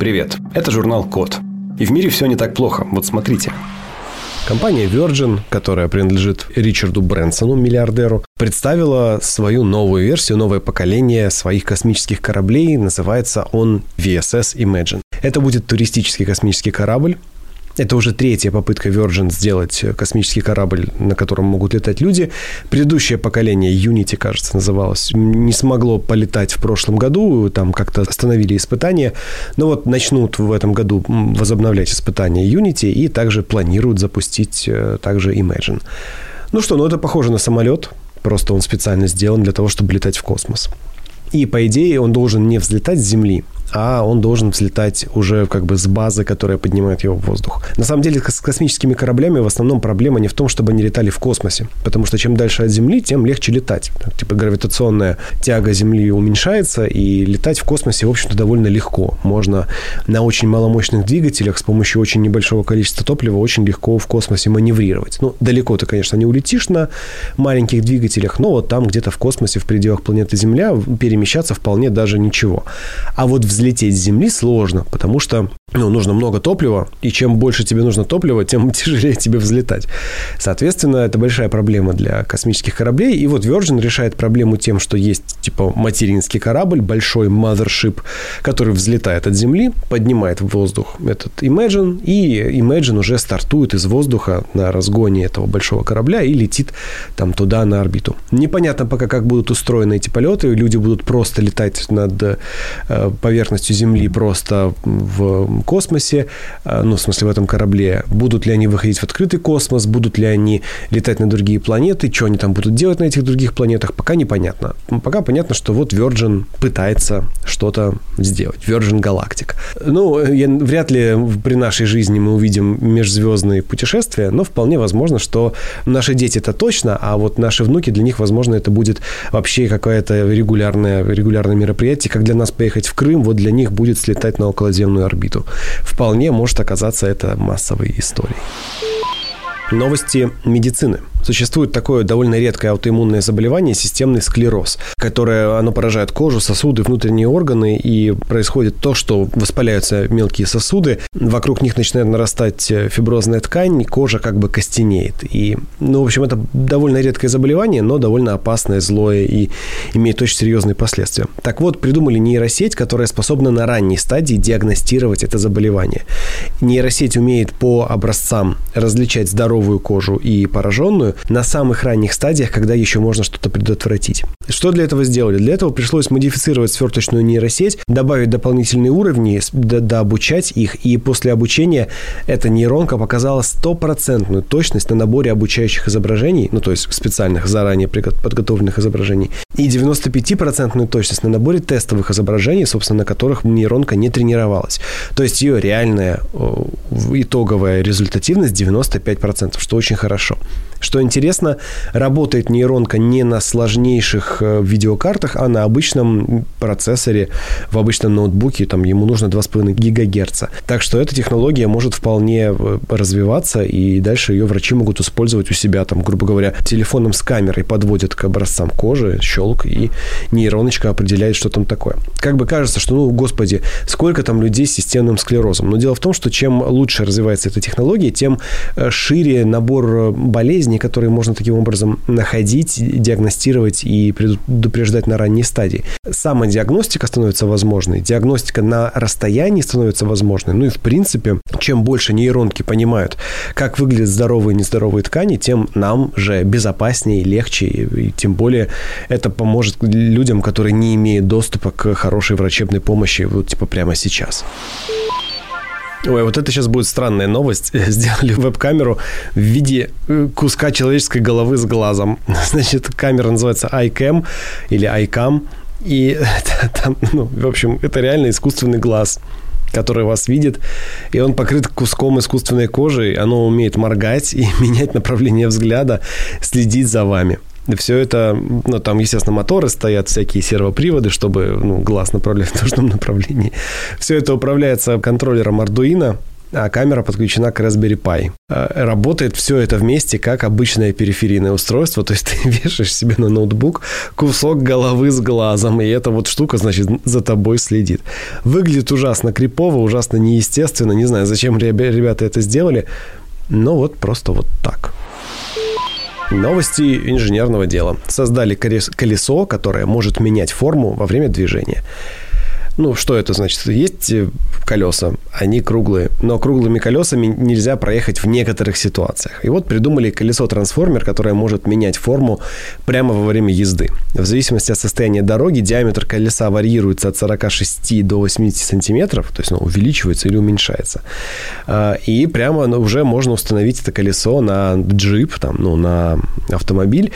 Привет, это журнал Код. И в мире все не так плохо. Вот смотрите. Компания Virgin, которая принадлежит Ричарду Брэнсону, миллиардеру, представила свою новую версию, новое поколение своих космических кораблей. Называется он VSS Imagine. Это будет туристический космический корабль, это уже третья попытка Virgin сделать космический корабль, на котором могут летать люди. Предыдущее поколение, Unity, кажется, называлось, не смогло полетать в прошлом году, там как-то остановили испытания. Но вот начнут в этом году возобновлять испытания Unity и также планируют запустить э, также Imagine. Ну что, ну это похоже на самолет, просто он специально сделан для того, чтобы летать в космос. И, по идее, он должен не взлетать с Земли, а он должен взлетать уже как бы с базы, которая поднимает его в воздух. На самом деле с космическими кораблями в основном проблема не в том, чтобы они летали в космосе, потому что чем дальше от Земли, тем легче летать. Типа гравитационная тяга Земли уменьшается, и летать в космосе, в общем-то, довольно легко. Можно на очень маломощных двигателях с помощью очень небольшого количества топлива очень легко в космосе маневрировать. Ну, далеко ты, конечно, не улетишь на маленьких двигателях, но вот там где-то в космосе, в пределах планеты Земля перемещаться вполне даже ничего. А вот взлететь взлететь с Земли сложно, потому что ну, нужно много топлива, и чем больше тебе нужно топлива, тем тяжелее тебе взлетать. Соответственно, это большая проблема для космических кораблей. И вот Virgin решает проблему тем, что есть типа материнский корабль, большой mothership, который взлетает от Земли, поднимает в воздух этот Imagine, и Imagine уже стартует из воздуха на разгоне этого большого корабля и летит там туда на орбиту. Непонятно пока, как будут устроены эти полеты. Люди будут просто летать над э, поверхностью Земли просто в космосе, э, ну, в смысле, в этом корабле. Будут ли они выходить в открытый космос, будут ли они летать на другие планеты, что они там будут делать на этих других планетах, пока непонятно. Пока понятно, что вот Virgin пытается что-то сделать. Virgin Galactic. Ну, я, вряд ли при нашей жизни мы увидим межзвездные путешествия, но вполне возможно, что наши дети это точно, а вот наши внуки, для них, возможно, это будет вообще какое-то регулярное, регулярное мероприятие, как для нас поехать в Крым, вот для них будет слетать на околоземную орбиту вполне может оказаться это массовой историей. Новости медицины. Существует такое довольно редкое аутоиммунное заболевание – системный склероз, которое оно поражает кожу, сосуды, внутренние органы, и происходит то, что воспаляются мелкие сосуды, вокруг них начинает нарастать фиброзная ткань, кожа как бы костенеет. И, ну, в общем, это довольно редкое заболевание, но довольно опасное, злое и имеет очень серьезные последствия. Так вот, придумали нейросеть, которая способна на ранней стадии диагностировать это заболевание. Нейросеть умеет по образцам различать здоровую кожу и пораженную, на самых ранних стадиях, когда еще можно что-то предотвратить. Что для этого сделали? Для этого пришлось модифицировать сверточную нейросеть, добавить дополнительные уровни, дообучать их, и после обучения эта нейронка показала стопроцентную точность на наборе обучающих изображений, ну, то есть специальных, заранее подготовленных изображений, и 95% точность на наборе тестовых изображений, собственно, на которых нейронка не тренировалась. То есть ее реальная итоговая результативность 95%, что очень хорошо. Что интересно, работает нейронка не на сложнейших э, видеокартах, а на обычном процессоре, в обычном ноутбуке, там ему нужно 2,5 гигагерца. Так что эта технология может вполне э, развиваться, и дальше ее врачи могут использовать у себя, там, грубо говоря, телефоном с камерой подводят к образцам кожи, щелк, и нейроночка определяет, что там такое. Как бы кажется, что, ну, господи, сколько там людей с системным склерозом. Но дело в том, что чем лучше развивается эта технология, тем э, шире набор болезней, болезни, которые можно таким образом находить, диагностировать и предупреждать на ранней стадии. Самодиагностика становится возможной, диагностика на расстоянии становится возможной. Ну и в принципе, чем больше нейронки понимают, как выглядят здоровые и нездоровые ткани, тем нам же безопаснее, легче, и тем более это поможет людям, которые не имеют доступа к хорошей врачебной помощи вот типа прямо сейчас. Ой, вот это сейчас будет странная новость. Сделали веб-камеру в виде э, куска человеческой головы с глазом. Значит, камера называется iCam или iCam. И там, ну, в общем, это реально искусственный глаз который вас видит, и он покрыт куском искусственной кожи, оно умеет моргать и менять направление взгляда, следить за вами. Все это, ну, там, естественно, моторы стоят, всякие сервоприводы, чтобы ну, глаз направлять в нужном направлении. Все это управляется контроллером Arduino, а камера подключена к Raspberry Pi. Э, работает все это вместе как обычное периферийное устройство, то есть ты вешаешь себе на ноутбук кусок головы с глазом, и эта вот штука, значит, за тобой следит. Выглядит ужасно крипово, ужасно неестественно, не знаю, зачем ребята это сделали, но вот просто вот так. Новости инженерного дела. Создали колесо, которое может менять форму во время движения. Ну, что это значит? Есть э, колеса, они круглые, но круглыми колесами нельзя проехать в некоторых ситуациях. И вот придумали колесо-трансформер, которое может менять форму прямо во время езды. В зависимости от состояния дороги диаметр колеса варьируется от 46 до 80 сантиметров, то есть оно увеличивается или уменьшается. А, и прямо уже можно установить это колесо на джип, там, ну, на автомобиль,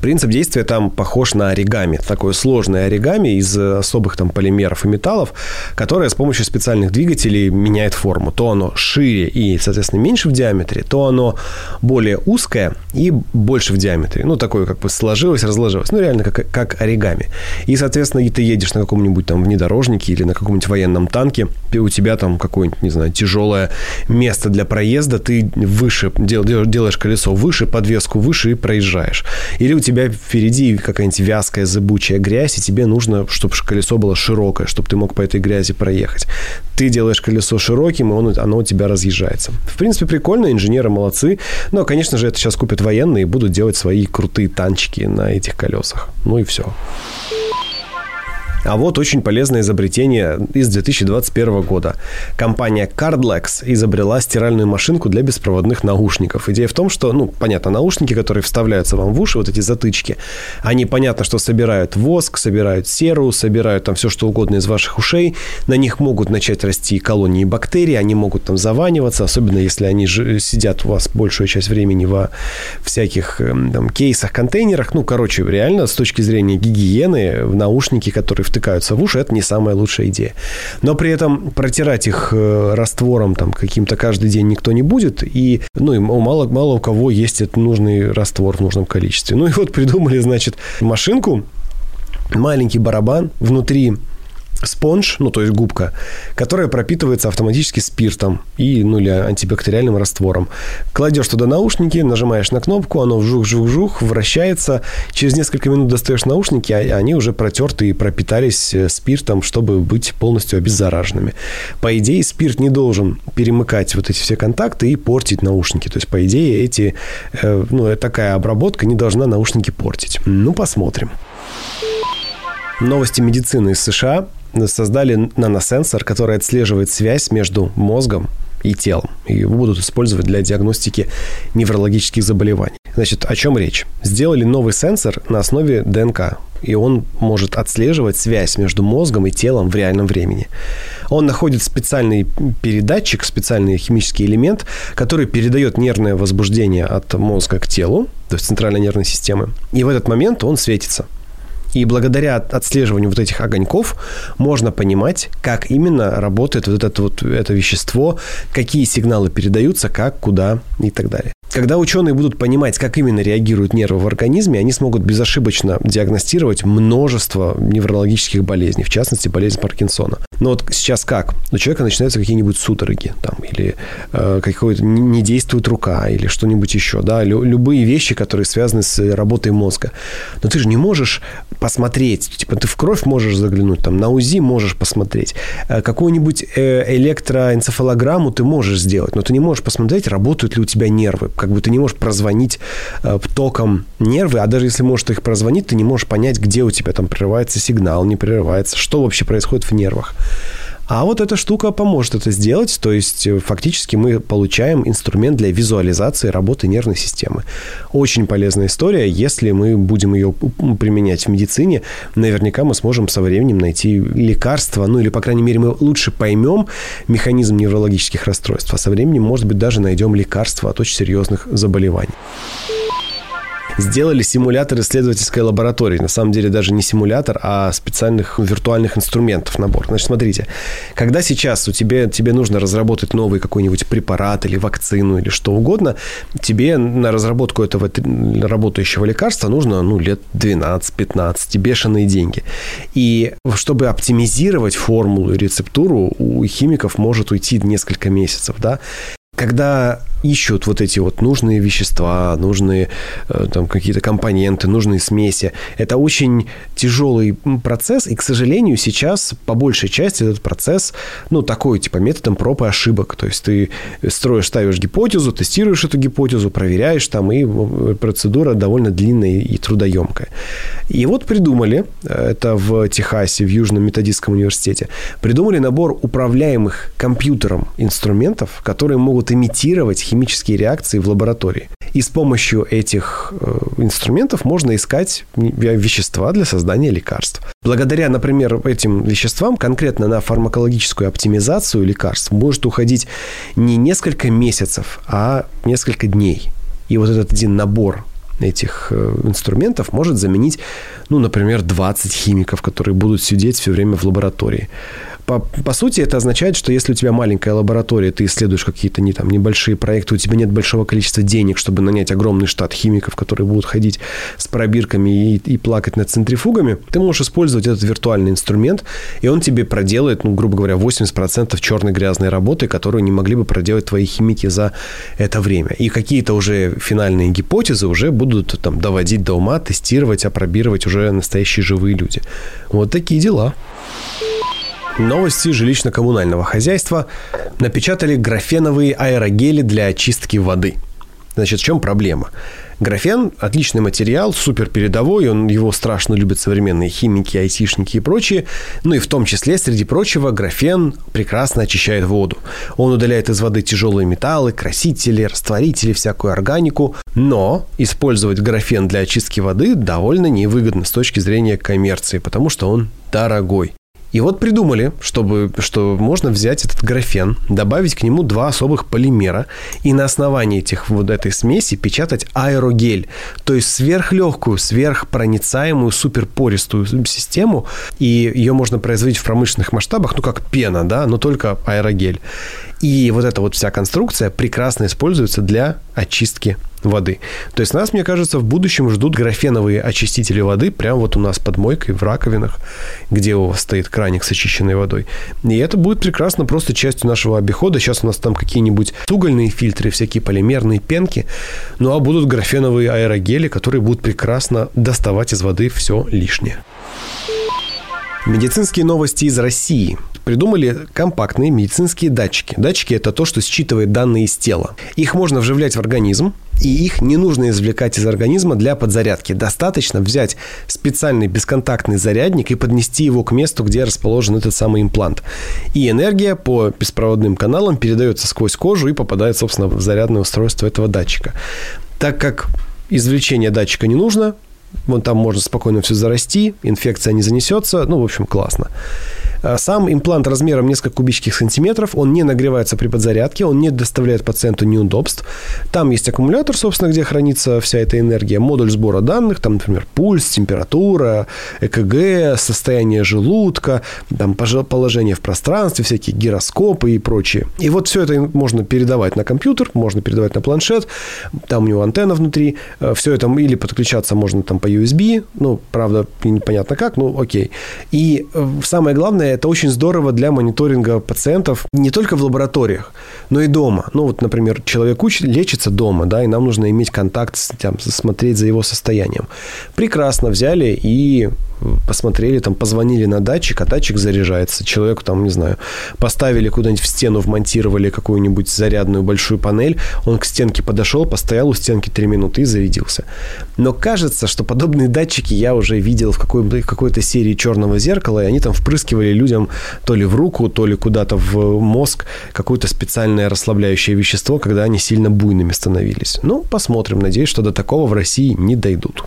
Принцип действия там похож на оригами. Такое сложное оригами из особых там полимеров и металлов, которое с помощью специальных двигателей меняет форму. То оно шире и, соответственно, меньше в диаметре, то оно более узкое и больше в диаметре. Ну, такое как бы сложилось, разложилось. Ну, реально как, как оригами. И, соответственно, и ты едешь на каком-нибудь там внедорожнике или на каком-нибудь военном танке, и у тебя там какое-нибудь, не знаю, тяжелое место для проезда, ты выше, дел, делаешь колесо выше, подвеску выше и проезжаешь. Или у тебя впереди какая-нибудь вязкая, зыбучая грязь, и тебе нужно, чтобы колесо было широкое, чтобы ты мог по этой грязи проехать. Ты делаешь колесо широким, и он, оно у тебя разъезжается. В принципе, прикольно, инженеры молодцы. Но, конечно же, это сейчас купят военные и будут делать свои крутые танчики на этих колесах. Ну и все. А вот очень полезное изобретение из 2021 года. Компания Cardlex изобрела стиральную машинку для беспроводных наушников. Идея в том, что, ну, понятно, наушники, которые вставляются вам в уши, вот эти затычки, они, понятно, что собирают воск, собирают серу, собирают там все, что угодно из ваших ушей. На них могут начать расти колонии бактерий, они могут там заваниваться, особенно если они же сидят у вас большую часть времени во всяких эм, там, кейсах, контейнерах. Ну, короче, реально, с точки зрения гигиены, в наушники, которые втыкаются в уши, это не самая лучшая идея. Но при этом протирать их э, раствором там каким-то каждый день никто не будет, и, ну, и мало, мало у кого есть этот нужный раствор в нужном количестве. Ну и вот придумали, значит, машинку, маленький барабан, внутри спонж, ну, то есть губка, которая пропитывается автоматически спиртом и, ну, или антибактериальным раствором. Кладешь туда наушники, нажимаешь на кнопку, оно вжух-вжух-вжух, вращается. Через несколько минут достаешь наушники, а они уже протерты и пропитались э, спиртом, чтобы быть полностью обеззараженными. По идее, спирт не должен перемыкать вот эти все контакты и портить наушники. То есть, по идее, эти, э, ну, такая обработка не должна наушники портить. Ну, посмотрим. Новости медицины из США создали наносенсор, который отслеживает связь между мозгом и телом. И его будут использовать для диагностики неврологических заболеваний. Значит, о чем речь? Сделали новый сенсор на основе ДНК, и он может отслеживать связь между мозгом и телом в реальном времени. Он находит специальный передатчик, специальный химический элемент, который передает нервное возбуждение от мозга к телу, то есть центральной нервной системы, и в этот момент он светится. И благодаря отслеживанию вот этих огоньков можно понимать, как именно работает вот это вот это вещество, какие сигналы передаются, как, куда и так далее. Когда ученые будут понимать, как именно реагируют нервы в организме, они смогут безошибочно диагностировать множество неврологических болезней, в частности, болезнь Паркинсона. Но вот сейчас как? У человека начинаются какие-нибудь судороги, там, или э, какой-то не действует рука, или что-нибудь еще, да, Лю- любые вещи, которые связаны с работой мозга. Но ты же не можешь посмотреть, типа ты в кровь можешь заглянуть, там, на УЗИ можешь посмотреть, э, какую-нибудь э, электроэнцефалограмму ты можешь сделать, но ты не можешь посмотреть, работают ли у тебя нервы, как бы ты не можешь прозвонить э, током нервы, а даже если можешь их прозвонить, ты не можешь понять, где у тебя там прерывается сигнал, не прерывается, что вообще происходит в нервах. А вот эта штука поможет это сделать, то есть э, фактически мы получаем инструмент для визуализации работы нервной системы. Очень полезная история, если мы будем ее применять в медицине, наверняка мы сможем со временем найти лекарство, ну или, по крайней мере, мы лучше поймем механизм неврологических расстройств, а со временем, может быть, даже найдем лекарство от очень серьезных заболеваний. Сделали симулятор исследовательской лаборатории. На самом деле даже не симулятор, а специальных виртуальных инструментов набор. Значит, смотрите, когда сейчас у тебя, тебе нужно разработать новый какой-нибудь препарат или вакцину или что угодно, тебе на разработку этого работающего лекарства нужно ну, лет 12-15, бешеные деньги. И чтобы оптимизировать формулу и рецептуру, у химиков может уйти несколько месяцев. Да? Когда ищут вот эти вот нужные вещества, нужные э, там какие-то компоненты, нужные смеси. Это очень тяжелый процесс, и, к сожалению, сейчас по большей части этот процесс, ну, такой, типа, методом проб и ошибок. То есть ты строишь, ставишь гипотезу, тестируешь эту гипотезу, проверяешь там, и процедура довольно длинная и трудоемкая. И вот придумали, э, это в Техасе, в Южном методистском университете, придумали набор управляемых компьютером инструментов, которые могут имитировать химические реакции в лаборатории. И с помощью этих э, инструментов можно искать вещества для создания лекарств. Благодаря, например, этим веществам конкретно на фармакологическую оптимизацию лекарств может уходить не несколько месяцев, а несколько дней. И вот этот один набор этих э, инструментов может заменить, ну, например, 20 химиков, которые будут сидеть все время в лаборатории. По, по сути, это означает, что если у тебя маленькая лаборатория, ты исследуешь какие-то не, там, небольшие проекты, у тебя нет большого количества денег, чтобы нанять огромный штат химиков, которые будут ходить с пробирками и, и плакать над центрифугами, ты можешь использовать этот виртуальный инструмент, и он тебе проделает, ну, грубо говоря, 80% черной грязной работы, которую не могли бы проделать твои химики за это время. И какие-то уже финальные гипотезы уже будут там доводить до ума, тестировать, опробировать уже настоящие живые люди. Вот такие дела. Новости жилищно-коммунального хозяйства напечатали графеновые аэрогели для очистки воды. Значит, в чем проблема? Графен – отличный материал, супер передовой, он, его страшно любят современные химики, айтишники и прочие. Ну и в том числе, среди прочего, графен прекрасно очищает воду. Он удаляет из воды тяжелые металлы, красители, растворители, всякую органику. Но использовать графен для очистки воды довольно невыгодно с точки зрения коммерции, потому что он дорогой. И вот придумали, чтобы, что можно взять этот графен, добавить к нему два особых полимера и на основании этих вот этой смеси печатать аэрогель, то есть сверхлегкую, сверхпроницаемую, суперпористую систему, и ее можно производить в промышленных масштабах, ну как пена, да, но только аэрогель. И вот эта вот вся конструкция прекрасно используется для очистки воды. То есть нас, мне кажется, в будущем ждут графеновые очистители воды прямо вот у нас под мойкой в раковинах, где у вас стоит краник с очищенной водой. И это будет прекрасно просто частью нашего обихода. Сейчас у нас там какие-нибудь угольные фильтры, всякие полимерные пенки. Ну а будут графеновые аэрогели, которые будут прекрасно доставать из воды все лишнее. Медицинские новости из России. Придумали компактные медицинские датчики. Датчики – это то, что считывает данные из тела. Их можно вживлять в организм, и их не нужно извлекать из организма для подзарядки. Достаточно взять специальный бесконтактный зарядник и поднести его к месту, где расположен этот самый имплант. И энергия по беспроводным каналам передается сквозь кожу и попадает, собственно, в зарядное устройство этого датчика. Так как извлечение датчика не нужно, Вон там можно спокойно все зарасти, инфекция не занесется. Ну, в общем, классно. А сам имплант размером несколько кубических сантиметров, он не нагревается при подзарядке, он не доставляет пациенту неудобств. Там есть аккумулятор, собственно, где хранится вся эта энергия, модуль сбора данных, там, например, пульс, температура, ЭКГ, состояние желудка, там, положение в пространстве, всякие гироскопы и прочее. И вот все это можно передавать на компьютер, можно передавать на планшет, там у него антенна внутри, э, все это или подключаться можно там по USB, ну, правда, непонятно как, ну, окей. И э, самое главное, это очень здорово для мониторинга пациентов не только в лабораториях, но и дома. Ну, вот, например, человек учит, лечится дома, да, и нам нужно иметь контакт, с, там, смотреть за его состоянием. Прекрасно взяли и посмотрели, там, позвонили на датчик, а датчик заряжается. Человеку, там, не знаю, поставили куда-нибудь в стену, вмонтировали какую-нибудь зарядную большую панель, он к стенке подошел, постоял у стенки 3 минуты и зарядился. Но кажется, что подобные датчики я уже видел в какой- какой-то серии «Черного зеркала», и они там впрыскивали людям то ли в руку, то ли куда-то в мозг какое-то специальное расслабляющее вещество, когда они сильно буйными становились. Ну, посмотрим. Надеюсь, что до такого в России не дойдут.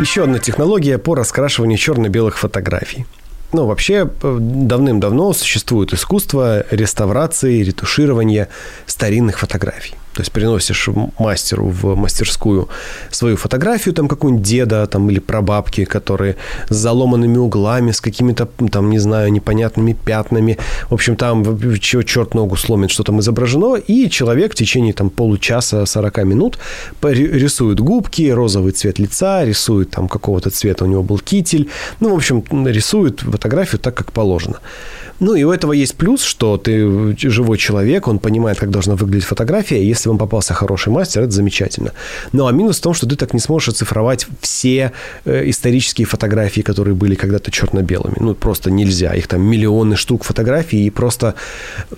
Еще одна технология по раскрашиванию черно-белых фотографий. Ну, вообще, э, давным-давно существует искусство реставрации, ретуширования старинных фотографий. То есть приносишь мастеру в мастерскую свою фотографию, там какую-нибудь деда там, или прабабки, которые с заломанными углами, с какими-то, там, не знаю, непонятными пятнами. В общем, там чего черт ногу сломит, что там изображено. И человек в течение там, получаса, 40 минут рисует губки, розовый цвет лица, рисует там какого-то цвета у него был китель. Ну, в общем, рисует фотографию так, как положено. Ну, и у этого есть плюс, что ты живой человек, он понимает, как должна выглядеть фотография. Если вам попался хороший мастер, это замечательно. Ну, а минус в том, что ты так не сможешь оцифровать все э, исторические фотографии, которые были когда-то черно-белыми. Ну, просто нельзя. Их там миллионы штук фотографий, и просто,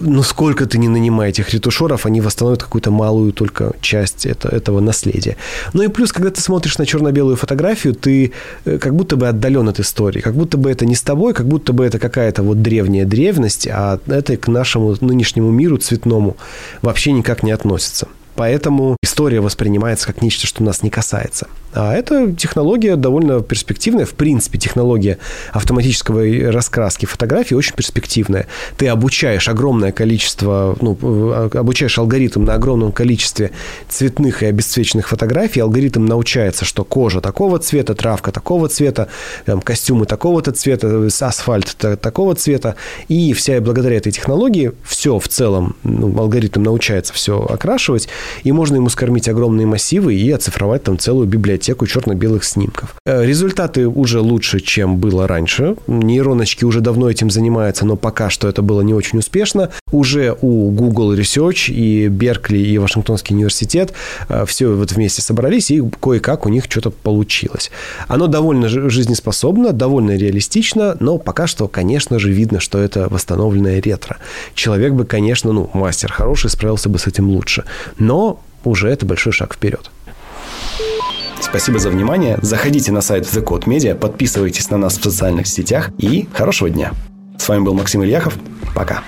ну, сколько ты не нанимай этих ретушеров, они восстановят какую-то малую только часть это, этого наследия. Ну, и плюс, когда ты смотришь на черно-белую фотографию, ты э, как будто бы отдален от истории, как будто бы это не с тобой, как будто бы это какая-то вот древняя древность, а это к нашему нынешнему миру цветному вообще никак не относится. Поэтому история воспринимается как нечто, что нас не касается. А эта технология довольно перспективная. В принципе, технология автоматического раскраски фотографий очень перспективная. Ты обучаешь огромное количество, ну, обучаешь алгоритм на огромном количестве цветных и обесцвеченных фотографий. Алгоритм научается, что кожа такого цвета, травка такого цвета, там, костюмы такого-то цвета, асфальт такого цвета. И вся благодаря этой технологии все в целом, ну, алгоритм научается все окрашивать, и можно ему скормить огромные массивы и оцифровать там целую библиотеку черно-белых снимков. Э, результаты уже лучше, чем было раньше. Нейроночки уже давно этим занимаются, но пока что это было не очень успешно. Уже у Google Research и Беркли и Вашингтонский университет э, все вот вместе собрались, и кое-как у них что-то получилось. Оно довольно жизнеспособно, довольно реалистично, но пока что, конечно же, видно, что это восстановленное ретро. Человек бы, конечно, ну, мастер хороший, справился бы с этим лучше. Но уже это большой шаг вперед. Спасибо за внимание. Заходите на сайт The Code Media, подписывайтесь на нас в социальных сетях и хорошего дня. С вами был Максим Ильяхов. Пока.